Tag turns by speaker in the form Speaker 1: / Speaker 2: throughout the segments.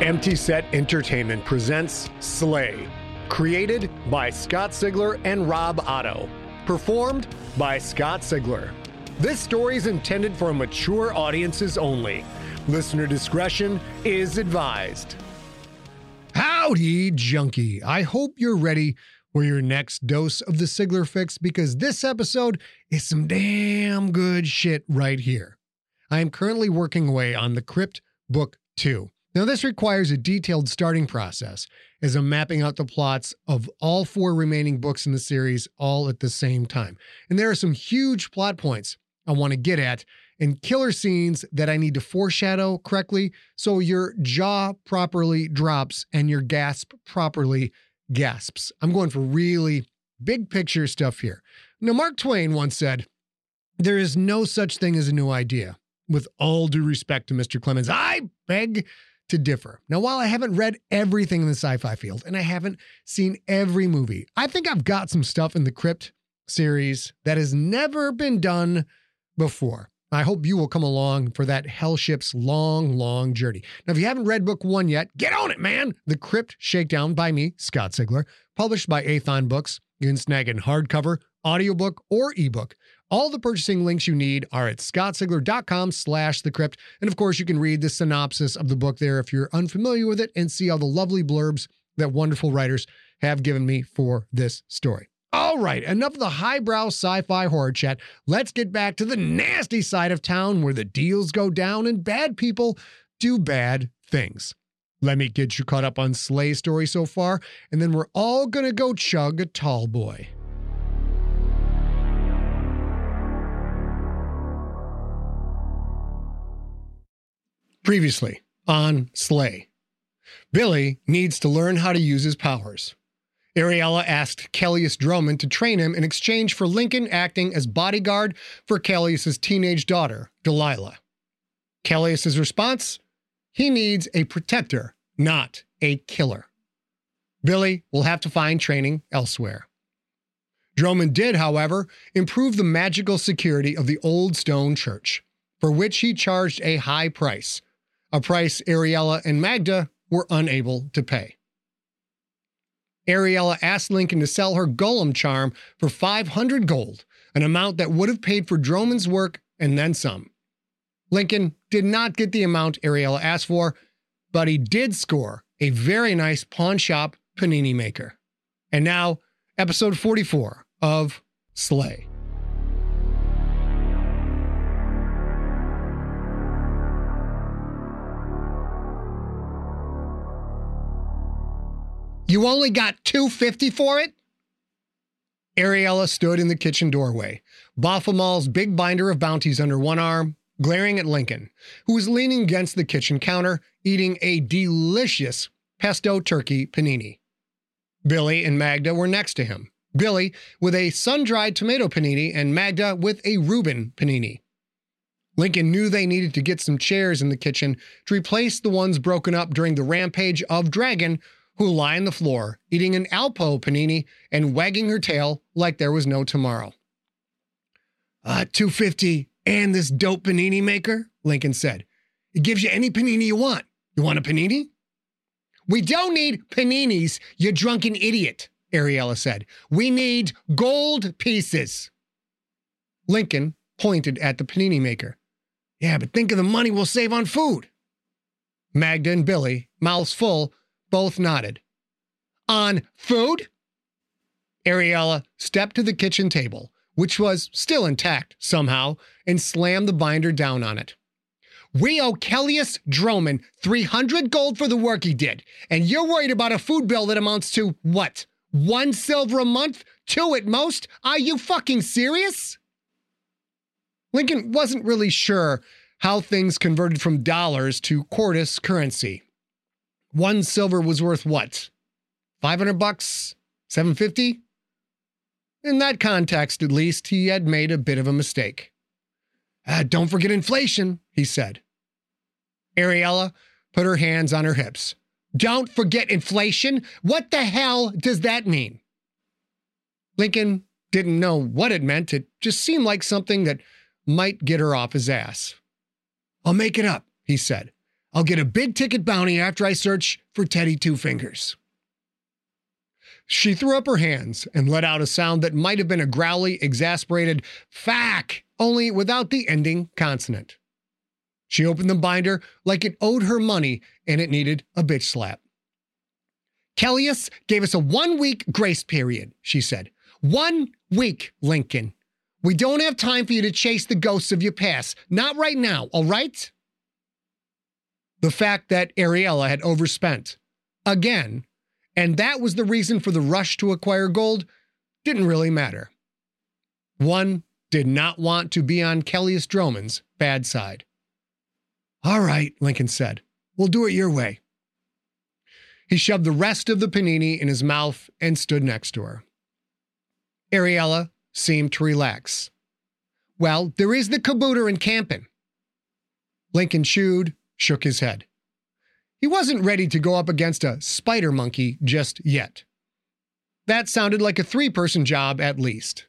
Speaker 1: Empty Set Entertainment presents Slay, created by Scott Sigler and Rob Otto, performed by Scott Sigler. This story is intended for mature audiences only. Listener discretion is advised.
Speaker 2: Howdy, junkie. I hope you're ready for your next dose of the Sigler fix because this episode is some damn good shit right here. I am currently working away on The Crypt Book 2. Now, this requires a detailed starting process as I'm mapping out the plots of all four remaining books in the series all at the same time. And there are some huge plot points I want to get at and killer scenes that I need to foreshadow correctly so your jaw properly drops and your gasp properly gasps. I'm going for really big picture stuff here. Now, Mark Twain once said, There is no such thing as a new idea. With all due respect to Mr. Clemens, I beg to differ. Now, while I haven't read everything in the sci fi field and I haven't seen every movie, I think I've got some stuff in the Crypt series that has never been done before. I hope you will come along for that Hellship's long, long journey. Now, if you haven't read book one yet, get on it, man. The Crypt Shakedown by me, Scott Sigler, published by Athon Books. You can snag in hardcover, audiobook, or ebook. All the purchasing links you need are at scottsigler.com slash the crypt. And of course, you can read the synopsis of the book there if you're unfamiliar with it and see all the lovely blurbs that wonderful writers have given me for this story. All right, enough of the highbrow sci fi horror chat. Let's get back to the nasty side of town where the deals go down and bad people do bad things. Let me get you caught up on Slay story so far, and then we're all gonna go chug a tall boy. Previously on Slay, Billy needs to learn how to use his powers. Ariella asked Kellius Droman to train him in exchange for Lincoln acting as bodyguard for Kellius's teenage daughter, Delilah. Kellius's response? He needs a protector, not a killer. Billy will have to find training elsewhere. Droman did, however, improve the magical security of the old stone church, for which he charged a high price, a price Ariella and Magda were unable to pay. Ariella asked Lincoln to sell her golem charm for 500 gold, an amount that would have paid for Droman's work and then some. Lincoln did not get the amount Ariella asked for, but he did score a very nice pawn shop panini maker. And now, episode 44 of Slay. You only got 250 for it? Ariella stood in the kitchen doorway, Baphomet's big binder of bounties under one arm, glaring at Lincoln, who was leaning against the kitchen counter, eating a delicious pesto turkey panini. Billy and Magda were next to him. Billy with a sun-dried tomato panini and Magda with a Reuben panini. Lincoln knew they needed to get some chairs in the kitchen to replace the ones broken up during the rampage of Dragon who lie on the floor, eating an Alpo panini and wagging her tail like there was no tomorrow. Uh, 250 and this dope panini maker, Lincoln said. It gives you any panini you want. You want a panini? We don't need paninis, you drunken idiot, Ariella said. We need gold pieces. Lincoln pointed at the panini maker. Yeah, but think of the money we'll save on food. Magda and Billy, mouths full, both nodded. On food? Ariella stepped to the kitchen table, which was still intact somehow, and slammed the binder down on it. We owe Kellius Droman 300 gold for the work he did, and you're worried about a food bill that amounts to what? One silver a month? Two at most? Are you fucking serious? Lincoln wasn't really sure how things converted from dollars to Cordis currency one silver was worth what? 500 bucks? 750? In that context, at least, he had made a bit of a mistake. Ah, don't forget inflation, he said. Ariella put her hands on her hips. Don't forget inflation? What the hell does that mean? Lincoln didn't know what it meant. It just seemed like something that might get her off his ass. I'll make it up, he said. I'll get a big ticket bounty after I search for Teddy Two Fingers. She threw up her hands and let out a sound that might have been a growly, exasperated fack, only without the ending consonant. She opened the binder like it owed her money and it needed a bitch slap. Kellius gave us a one week grace period, she said. One week, Lincoln. We don't have time for you to chase the ghosts of your past. Not right now, all right? The fact that Ariella had overspent again, and that was the reason for the rush to acquire gold, didn't really matter. One did not want to be on Kellius Droman's bad side. All right, Lincoln said. We'll do it your way. He shoved the rest of the panini in his mouth and stood next to her. Ariella seemed to relax. Well, there is the cabooter in camping. Lincoln chewed, shook his head. He wasn't ready to go up against a spider monkey just yet. That sounded like a three person job at least.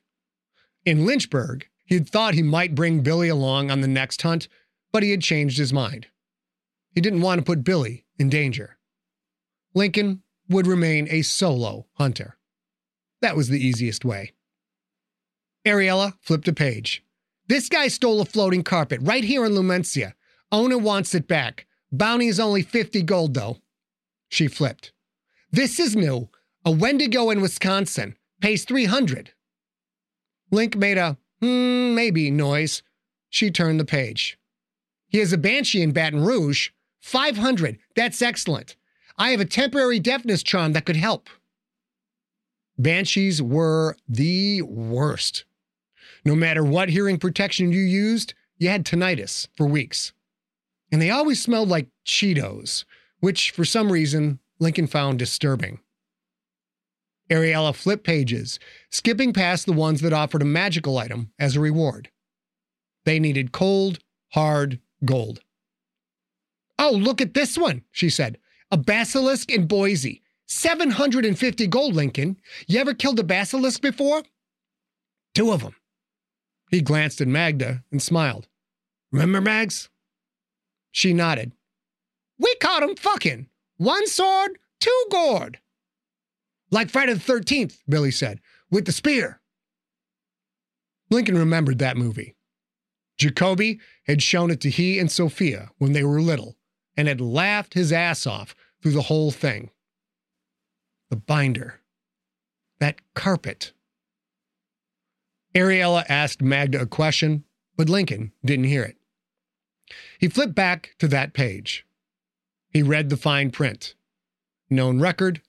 Speaker 2: In Lynchburg, he had thought he might bring Billy along on the next hunt, but he had changed his mind. He didn't want to put Billy in danger. Lincoln would remain a solo hunter. That was the easiest way. Ariella flipped a page. This guy stole a floating carpet right here in Lumencia. Owner wants it back. Bounty is only 50 gold, though. She flipped. This is new. A Wendigo in Wisconsin pays 300. Link made a hmm, maybe noise. She turned the page. He has a Banshee in Baton Rouge. 500. That's excellent. I have a temporary deafness charm that could help. Banshees were the worst. No matter what hearing protection you used, you had tinnitus for weeks. And they always smelled like Cheetos, which for some reason Lincoln found disturbing. Ariella flipped pages, skipping past the ones that offered a magical item as a reward. They needed cold, hard gold. Oh, look at this one, she said. A basilisk in Boise. 750 gold, Lincoln. You ever killed a basilisk before? Two of them. He glanced at Magda and smiled. Remember, Mags? She nodded. We caught him fucking. One sword, two gourd. Like Friday the 13th, Billy said, with the spear. Lincoln remembered that movie. Jacoby had shown it to he and Sophia when they were little and had laughed his ass off through the whole thing. The binder. That carpet. Ariella asked Magda a question, but Lincoln didn't hear it. He flipped back to that page. He read the fine print. Known record,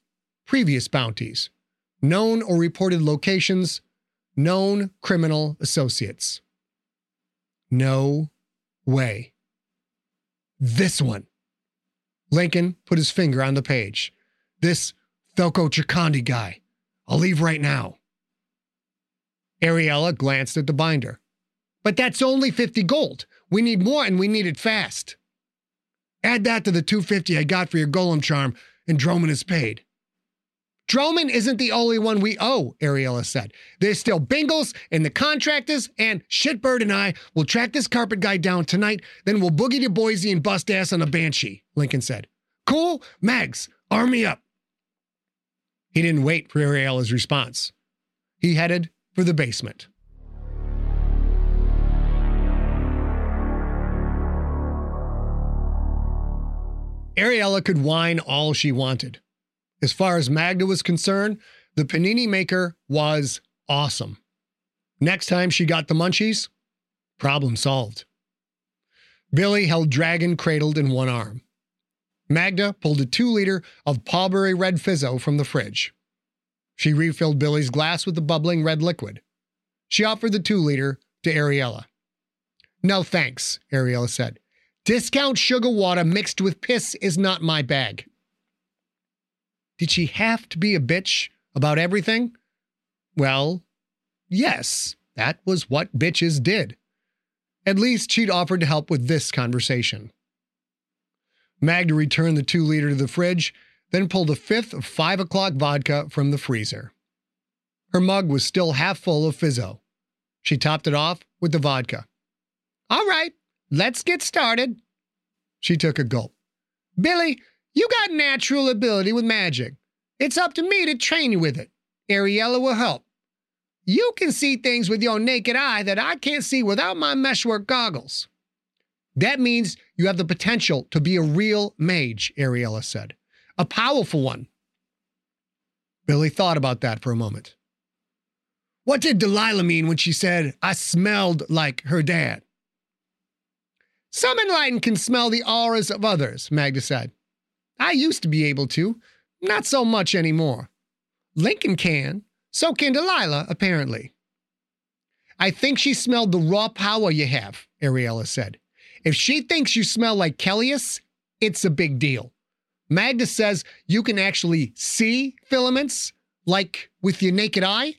Speaker 2: previous bounties, known or reported locations, known criminal associates. No way. This one. Lincoln put his finger on the page. This Thelko Chikandi guy. I'll leave right now. Ariella glanced at the binder. But that's only 50 gold. We need more and we need it fast. Add that to the 250 I got for your golem charm, and Droman is paid. Droman isn't the only one we owe, Ariella said. There's still Bingles and the contractors, and Shitbird and I will track this carpet guy down tonight, then we'll boogie to Boise and bust ass on a Banshee, Lincoln said. Cool? Mags, arm me up. He didn't wait for Ariella's response. He headed for the basement. Ariella could whine all she wanted. As far as Magda was concerned, the panini maker was awesome. Next time she got the munchies, problem solved. Billy held Dragon cradled in one arm. Magda pulled a two liter of Pawberry Red Fizzo from the fridge. She refilled Billy's glass with the bubbling red liquid. She offered the two liter to Ariella. No thanks, Ariella said. Discount sugar water mixed with piss is not my bag. Did she have to be a bitch about everything? Well, yes, that was what bitches did. At least she'd offered to help with this conversation. Magda returned the two liter to the fridge, then pulled a fifth of five o'clock vodka from the freezer. Her mug was still half full of fizzo. She topped it off with the vodka. All right, let's get started. She took a gulp. Billy, you got natural ability with magic. It's up to me to train you with it. Ariella will help. You can see things with your naked eye that I can't see without my meshwork goggles. That means you have the potential to be a real mage, Ariella said. A powerful one. Billy thought about that for a moment. What did Delilah mean when she said, I smelled like her dad? Some enlightened can smell the auras of others, Magda said. I used to be able to, not so much anymore. Lincoln can, so can Delilah, apparently. I think she smelled the raw power you have, Ariella said. If she thinks you smell like Kellius, it's a big deal. Magda says you can actually see filaments, like with your naked eye.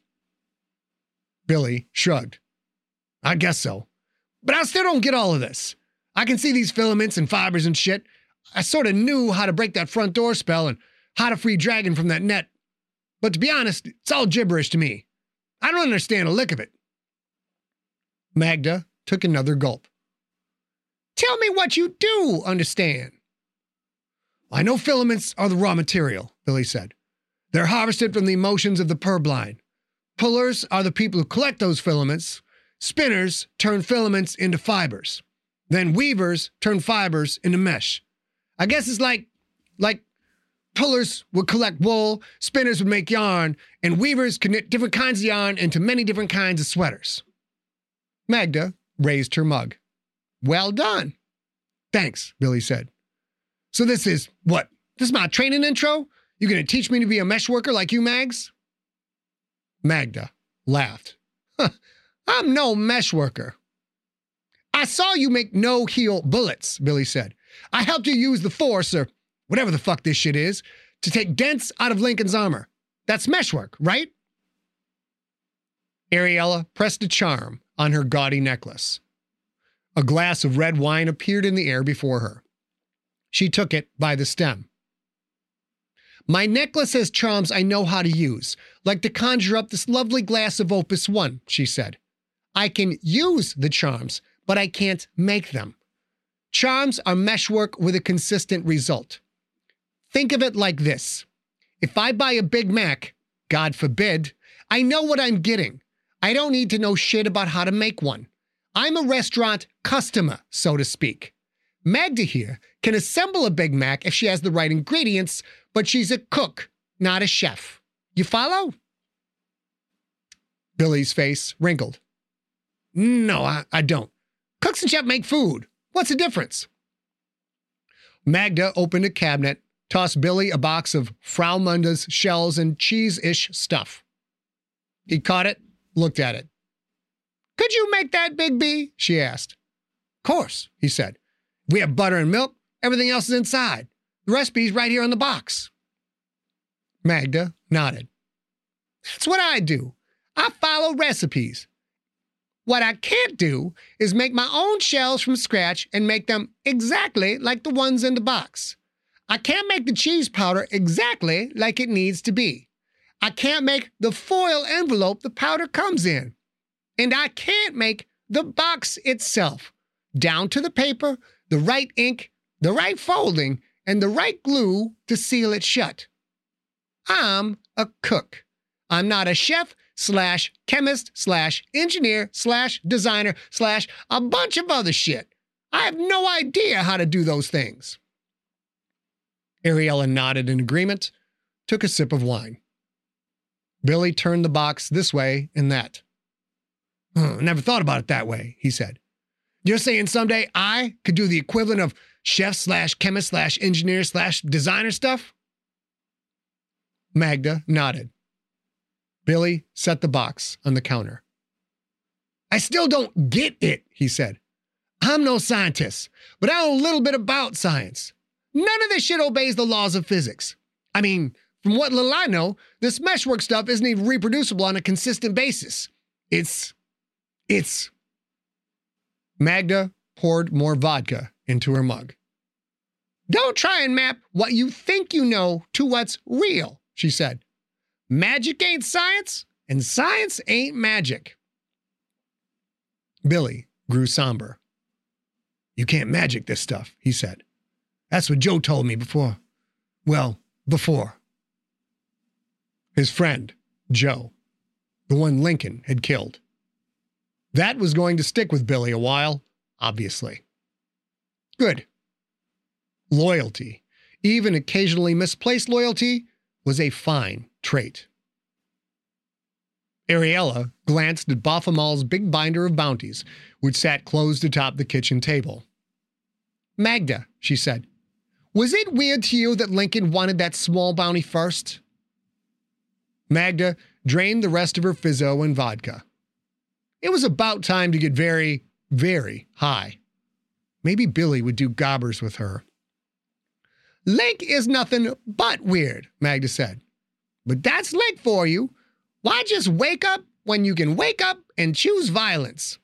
Speaker 2: Billy shrugged. I guess so. But I still don't get all of this. I can see these filaments and fibers and shit. I sort of knew how to break that front door spell and how to free Dragon from that net. But to be honest, it's all gibberish to me. I don't understand a lick of it. Magda took another gulp. Tell me what you do understand. I know filaments are the raw material, Billy said. They're harvested from the emotions of the purblind. Pullers are the people who collect those filaments. Spinners turn filaments into fibers. Then weavers turn fibers into mesh. I guess it's like like pullers would collect wool, spinners would make yarn, and weavers could knit different kinds of yarn into many different kinds of sweaters. Magda raised her mug. Well done. Thanks, Billy said. So this is what? This is my training intro? You gonna teach me to be a mesh worker like you, Mags? Magda laughed. Huh, I'm no mesh worker. I saw you make no heel bullets, Billy said. I helped you use the force, or whatever the fuck this shit is, to take dents out of Lincoln's armor. That's meshwork, right? Ariella pressed a charm on her gaudy necklace. A glass of red wine appeared in the air before her. She took it by the stem. My necklace has charms I know how to use, like to conjure up this lovely glass of Opus One, she said. I can use the charms, but I can't make them. Charms are meshwork with a consistent result. Think of it like this if I buy a Big Mac, God forbid, I know what I'm getting. I don't need to know shit about how to make one. I'm a restaurant customer, so to speak. Magda here can assemble a Big Mac if she has the right ingredients, but she's a cook, not a chef. You follow? Billy's face wrinkled. No, I, I don't. Cooks and chefs make food. What's the difference? Magda opened a cabinet, tossed Billy a box of Frau Munda's shells and cheese ish stuff. He caught it, looked at it. Could you make that, Big B? she asked. Course, he said. We have butter and milk. Everything else is inside. The recipe's right here on the box. Magda nodded. That's what I do. I follow recipes. What I can't do is make my own shells from scratch and make them exactly like the ones in the box. I can't make the cheese powder exactly like it needs to be. I can't make the foil envelope the powder comes in. And I can't make the box itself, down to the paper, the right ink, the right folding, and the right glue to seal it shut. I'm a cook. I'm not a chef slash chemist slash engineer slash designer slash a bunch of other shit. I have no idea how to do those things. Ariella nodded in agreement, took a sip of wine. Billy turned the box this way and that. Huh, never thought about it that way, he said. You're saying someday I could do the equivalent of chef slash chemist slash engineer slash designer stuff? Magda nodded. Billy set the box on the counter. I still don't get it, he said. I'm no scientist, but I know a little bit about science. None of this shit obeys the laws of physics. I mean, from what little I know, this meshwork stuff isn't even reproducible on a consistent basis. It's. It's. Magda poured more vodka into her mug. Don't try and map what you think you know to what's real, she said. Magic ain't science, and science ain't magic. Billy grew somber. You can't magic this stuff, he said. That's what Joe told me before. Well, before. His friend, Joe, the one Lincoln had killed. That was going to stick with Billy a while, obviously. Good. Loyalty, even occasionally misplaced loyalty, was a fine trait. Ariella glanced at Baphomet's big binder of bounties, which sat closed atop the kitchen table. Magda, she said, was it weird to you that Lincoln wanted that small bounty first? Magda drained the rest of her fizzo and vodka. It was about time to get very, very high. Maybe Billy would do gobbers with her. Link is nothing but weird, Magda said. But that's Link for you. Why just wake up when you can wake up and choose violence?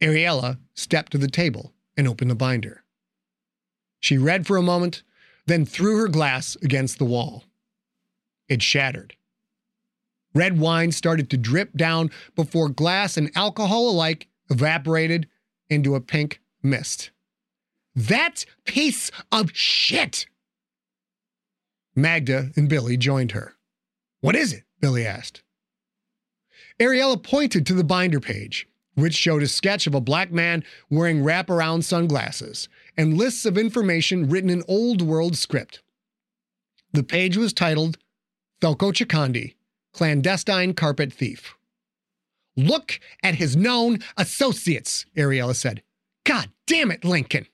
Speaker 2: Ariella stepped to the table and opened the binder. She read for a moment, then threw her glass against the wall. It shattered. Red wine started to drip down before glass and alcohol alike evaporated into a pink mist. That piece of shit! Magda and Billy joined her. What is it? Billy asked. Ariella pointed to the binder page, which showed a sketch of a black man wearing wraparound sunglasses and lists of information written in Old World script. The page was titled Thelko Chikandi, Clandestine Carpet Thief. Look at his known associates, Ariella said. God damn it, Lincoln.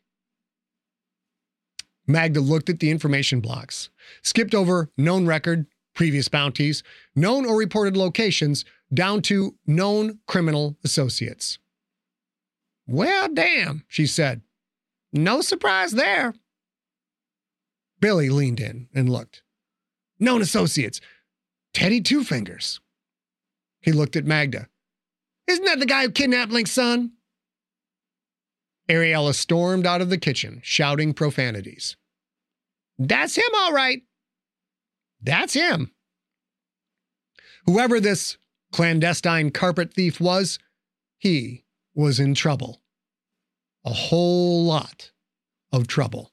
Speaker 2: Magda looked at the information blocks, skipped over known record, previous bounties, known or reported locations, down to known criminal associates. Well, damn, she said. No surprise there. Billy leaned in and looked. Known associates. Teddy Two Fingers. He looked at Magda. Isn't that the guy who kidnapped Link's son? Ariella stormed out of the kitchen, shouting profanities. That's him, all right. That's him. Whoever this clandestine carpet thief was, he was in trouble. A whole lot of trouble.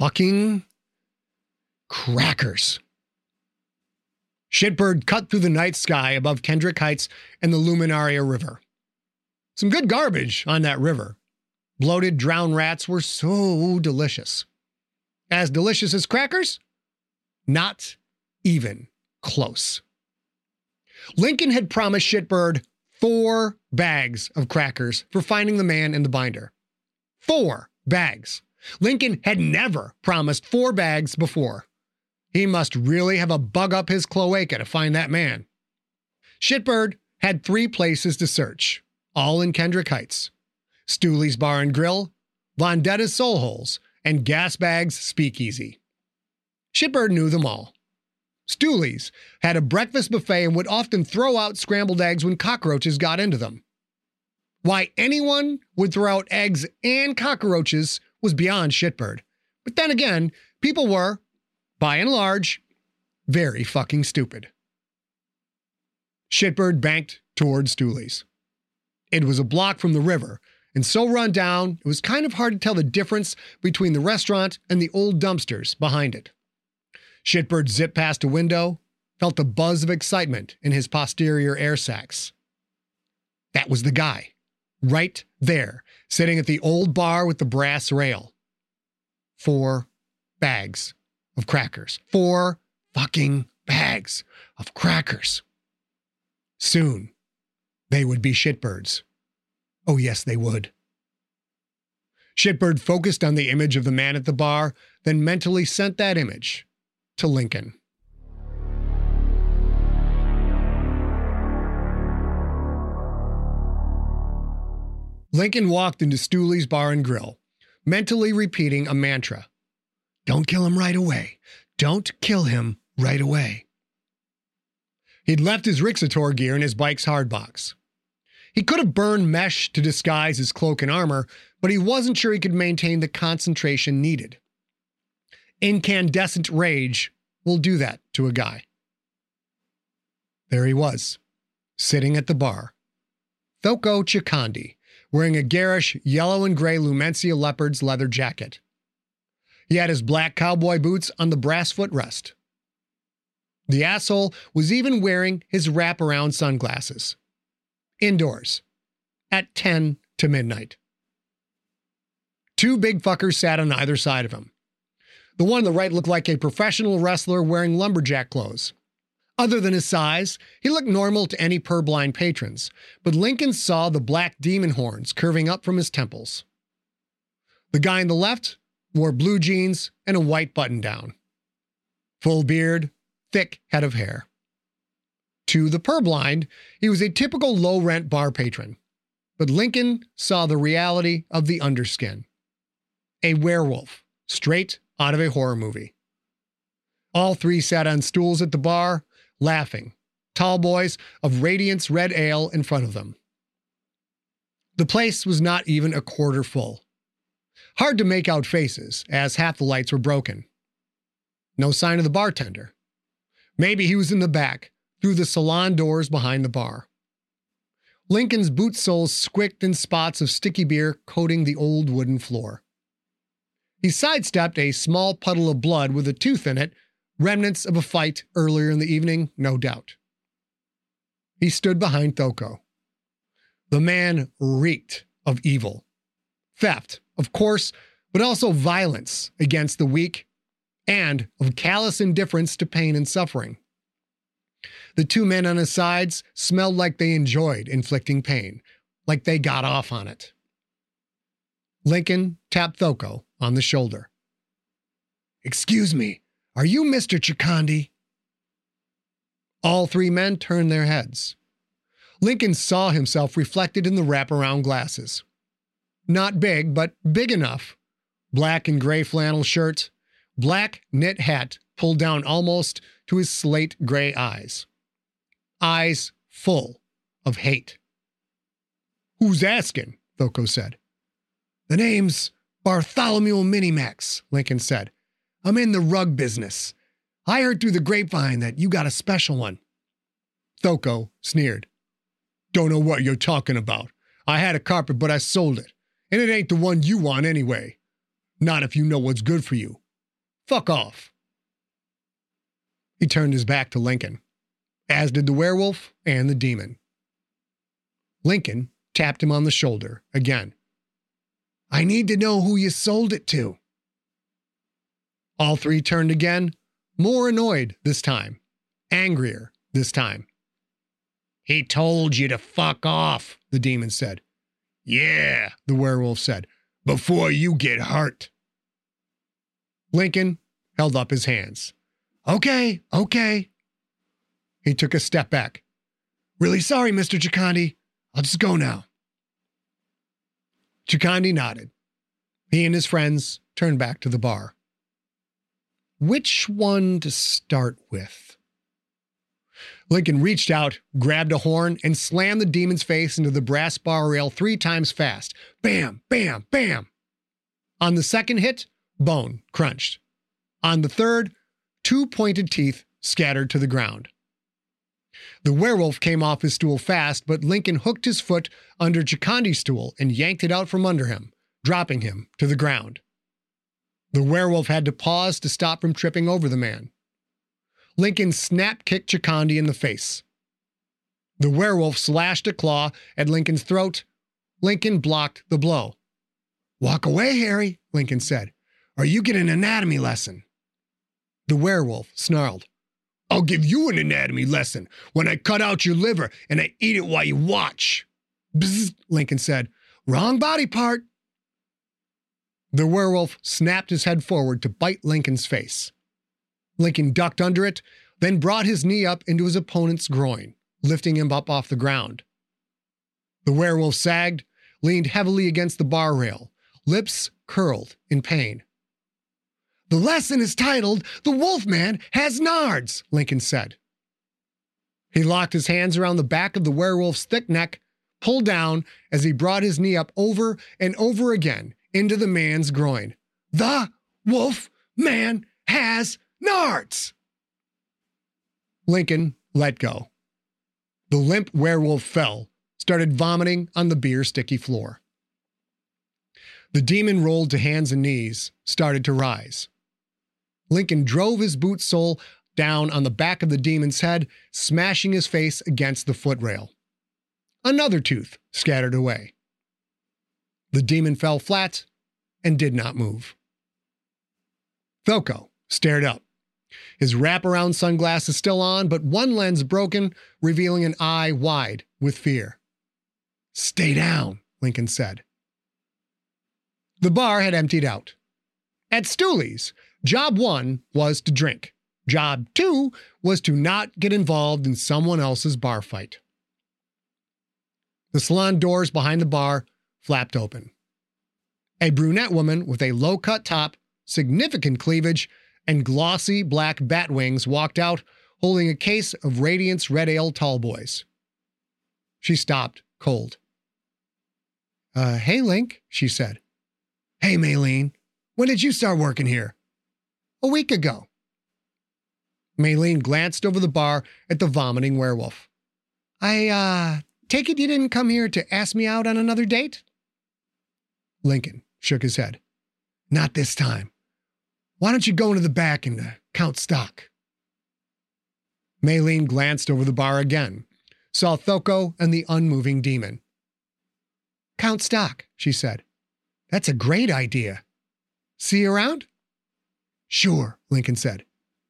Speaker 2: Fucking crackers. Shitbird cut through the night sky above Kendrick Heights and the Luminaria River. Some good garbage on that river. Bloated drowned rats were so delicious. As delicious as crackers? Not even close. Lincoln had promised Shitbird four bags of crackers for finding the man in the binder. Four bags. Lincoln had never promised four bags before. He must really have a bug up his cloaca to find that man. Shitbird had three places to search, all in Kendrick Heights Stooley's Bar and Grill, Vondetta's Soul Holes, and Gasbag's Speakeasy. Shitbird knew them all. Stooley's had a breakfast buffet and would often throw out scrambled eggs when cockroaches got into them. Why anyone would throw out eggs and cockroaches was beyond Shitbird. But then again, people were, by and large, very fucking stupid. Shitbird banked towards Stooley's. It was a block from the river, and so run down, it was kind of hard to tell the difference between the restaurant and the old dumpsters behind it. Shitbird zipped past a window, felt a buzz of excitement in his posterior air sacs. That was the guy, right there, sitting at the old bar with the brass rail. Four bags of crackers. Four fucking bags of crackers. Soon, they would be shitbirds. Oh, yes, they would. Shitbird focused on the image of the man at the bar, then mentally sent that image to Lincoln. Lincoln walked into Stooley's Bar and Grill, mentally repeating a mantra Don't kill him right away. Don't kill him right away. He'd left his Rixator gear in his bike's hardbox. He could have burned mesh to disguise his cloak and armor, but he wasn't sure he could maintain the concentration needed. Incandescent rage will do that to a guy. There he was, sitting at the bar. Thoko Chikandi, wearing a garish yellow and gray Lumencia leopard's leather jacket. He had his black cowboy boots on the brass footrest. The asshole was even wearing his wraparound sunglasses. Indoors. At 10 to midnight. Two big fuckers sat on either side of him. The one on the right looked like a professional wrestler wearing lumberjack clothes. Other than his size, he looked normal to any purblind patrons, but Lincoln saw the black demon horns curving up from his temples. The guy on the left wore blue jeans and a white button down. Full beard, thick head of hair. To the purblind, he was a typical low rent bar patron, but Lincoln saw the reality of the underskin. A werewolf, straight out of a horror movie. All three sat on stools at the bar, laughing, tall boys of Radiance Red Ale in front of them. The place was not even a quarter full. Hard to make out faces, as half the lights were broken. No sign of the bartender. Maybe he was in the back, through the salon doors behind the bar. Lincoln's boot soles squicked in spots of sticky beer coating the old wooden floor. He sidestepped a small puddle of blood with a tooth in it, remnants of a fight earlier in the evening, no doubt. He stood behind Thoko. The man reeked of evil. Theft, of course, but also violence against the weak and of callous indifference to pain and suffering. The two men on his sides smelled like they enjoyed inflicting pain, like they got off on it. Lincoln tapped Thoko on the shoulder. Excuse me, are you Mr. Chikandi? All three men turned their heads. Lincoln saw himself reflected in the wraparound glasses. Not big, but big enough. Black and gray flannel shirt, black knit hat pulled down almost to his slate gray eyes. Eyes full of hate. Who's asking? Thoko said. The name's Bartholomew Minimax, Lincoln said. I'm in the rug business. I heard through the grapevine that you got a special one. Thoko sneered. Don't know what you're talking about. I had a carpet, but I sold it. And it ain't the one you want anyway. Not if you know what's good for you. Fuck off. He turned his back to Lincoln, as did the werewolf and the demon. Lincoln tapped him on the shoulder again. I need to know who you sold it to. All three turned again, more annoyed this time, angrier this time. He told you to fuck off, the demon said. Yeah, the werewolf said, before you get hurt. Lincoln held up his hands. Okay, okay. He took a step back. Really sorry, Mr. Chikandi. I'll just go now. Chikandi nodded. He and his friends turned back to the bar. Which one to start with? Lincoln reached out, grabbed a horn, and slammed the demon's face into the brass bar rail three times fast. Bam, bam, bam. On the second hit, bone crunched. On the third, two pointed teeth scattered to the ground. The werewolf came off his stool fast, but Lincoln hooked his foot under Chikandi's stool and yanked it out from under him, dropping him to the ground. The werewolf had to pause to stop from tripping over the man. Lincoln snap kicked Chikandi in the face. The werewolf slashed a claw at Lincoln's throat. Lincoln blocked the blow. Walk away, Harry, Lincoln said, or you get an anatomy lesson. The werewolf snarled. I'll give you an anatomy lesson when I cut out your liver and I eat it while you watch. Bzzz, Lincoln said. Wrong body part. The werewolf snapped his head forward to bite Lincoln's face. Lincoln ducked under it, then brought his knee up into his opponent's groin, lifting him up off the ground. The werewolf sagged, leaned heavily against the bar rail, lips curled in pain. The lesson is titled The Wolfman Has Nards, Lincoln said. He locked his hands around the back of the werewolf's thick neck, pulled down as he brought his knee up over and over again into the man's groin. The wolf man has nards. Lincoln let go. The limp werewolf fell, started vomiting on the beer sticky floor. The demon rolled to hands and knees, started to rise. Lincoln drove his boot sole down on the back of the demon's head, smashing his face against the footrail. Another tooth scattered away. The demon fell flat and did not move. Thoko stared up. His wraparound sunglasses still on, but one lens broken, revealing an eye wide with fear. Stay down, Lincoln said. The bar had emptied out. At Stooley's, Job one was to drink. Job two was to not get involved in someone else's bar fight. The salon doors behind the bar flapped open. A brunette woman with a low cut top, significant cleavage, and glossy black bat wings walked out holding a case of Radiance Red Ale Tall Boys. She stopped, cold. Uh, hey, Link, she said. Hey, Maylene, when did you start working here? a week ago. Maylene glanced over the bar at the vomiting werewolf. I, uh, take it you didn't come here to ask me out on another date? Lincoln shook his head. Not this time. Why don't you go into the back and uh, count stock? Maylene glanced over the bar again, saw Thoko and the unmoving demon. Count stock, she said. That's a great idea. See you around? Sure, Lincoln said.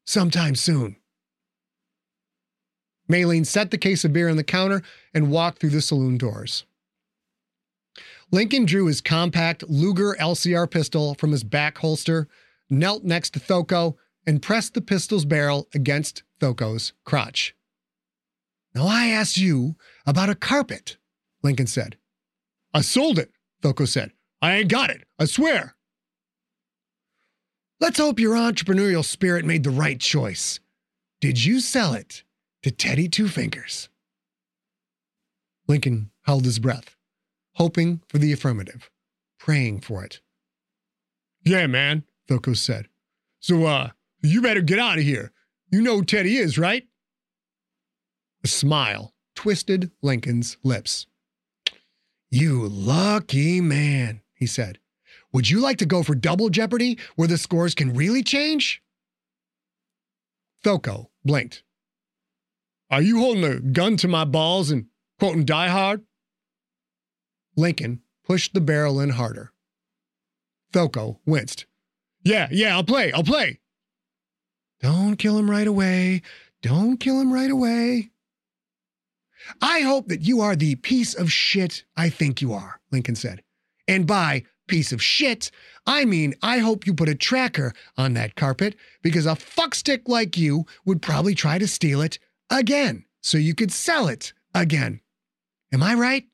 Speaker 2: Sometime soon. Maylene set the case of beer on the counter and walked through the saloon doors. Lincoln drew his compact Ruger LCR pistol from his back holster, knelt next to Thoko, and pressed the pistol's barrel against Thoko's crotch. Now, I asked you about a carpet, Lincoln said.
Speaker 1: I sold it, Thoko said. I ain't got it, I swear.
Speaker 2: Let's hope your entrepreneurial spirit made the right choice. Did you sell it to Teddy Two Fingers? Lincoln held his breath, hoping for the affirmative, praying for it.
Speaker 1: Yeah, man, Thoko said. So, uh, you better get out of here. You know who Teddy is, right?
Speaker 2: A smile twisted Lincoln's lips. You lucky man, he said. Would you like to go for double jeopardy where the scores can really change? Thoko blinked.
Speaker 1: Are you holding a gun to my balls and quoting Die Hard?
Speaker 2: Lincoln pushed the barrel in harder. Thoko winced.
Speaker 1: Yeah, yeah, I'll play, I'll play.
Speaker 2: Don't kill him right away. Don't kill him right away. I hope that you are the piece of shit I think you are, Lincoln said. And by piece of shit, I mean I hope you put a tracker on that carpet because a fuckstick like you would probably try to steal it again so you could sell it again. Am I right?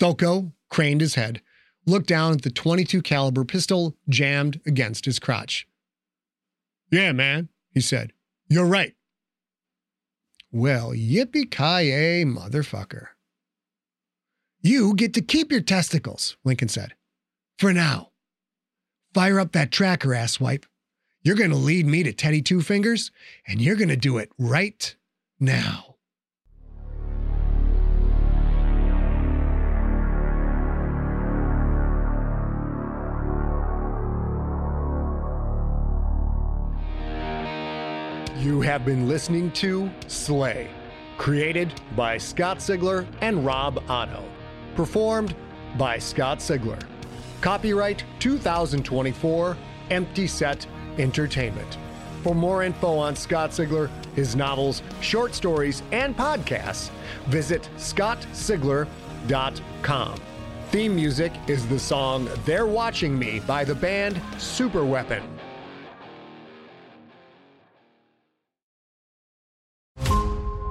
Speaker 2: Thoko craned his head, looked down at the 22 caliber pistol jammed against his crotch.
Speaker 1: Yeah, man, he said. You're right.
Speaker 2: Well, yippee-ki-yay, motherfucker. You get to keep your testicles, Lincoln said. For now. Fire up that tracker, asswipe. You're going to lead me to Teddy Two Fingers, and you're going to do it right now.
Speaker 1: You have been listening to Slay, created by Scott Sigler and Rob Otto. Performed by Scott Sigler. Copyright 2024 Empty Set Entertainment. For more info on Scott Sigler, his novels, short stories, and podcasts, visit scottsigler.com. Theme music is the song They're Watching Me by the band Superweapon.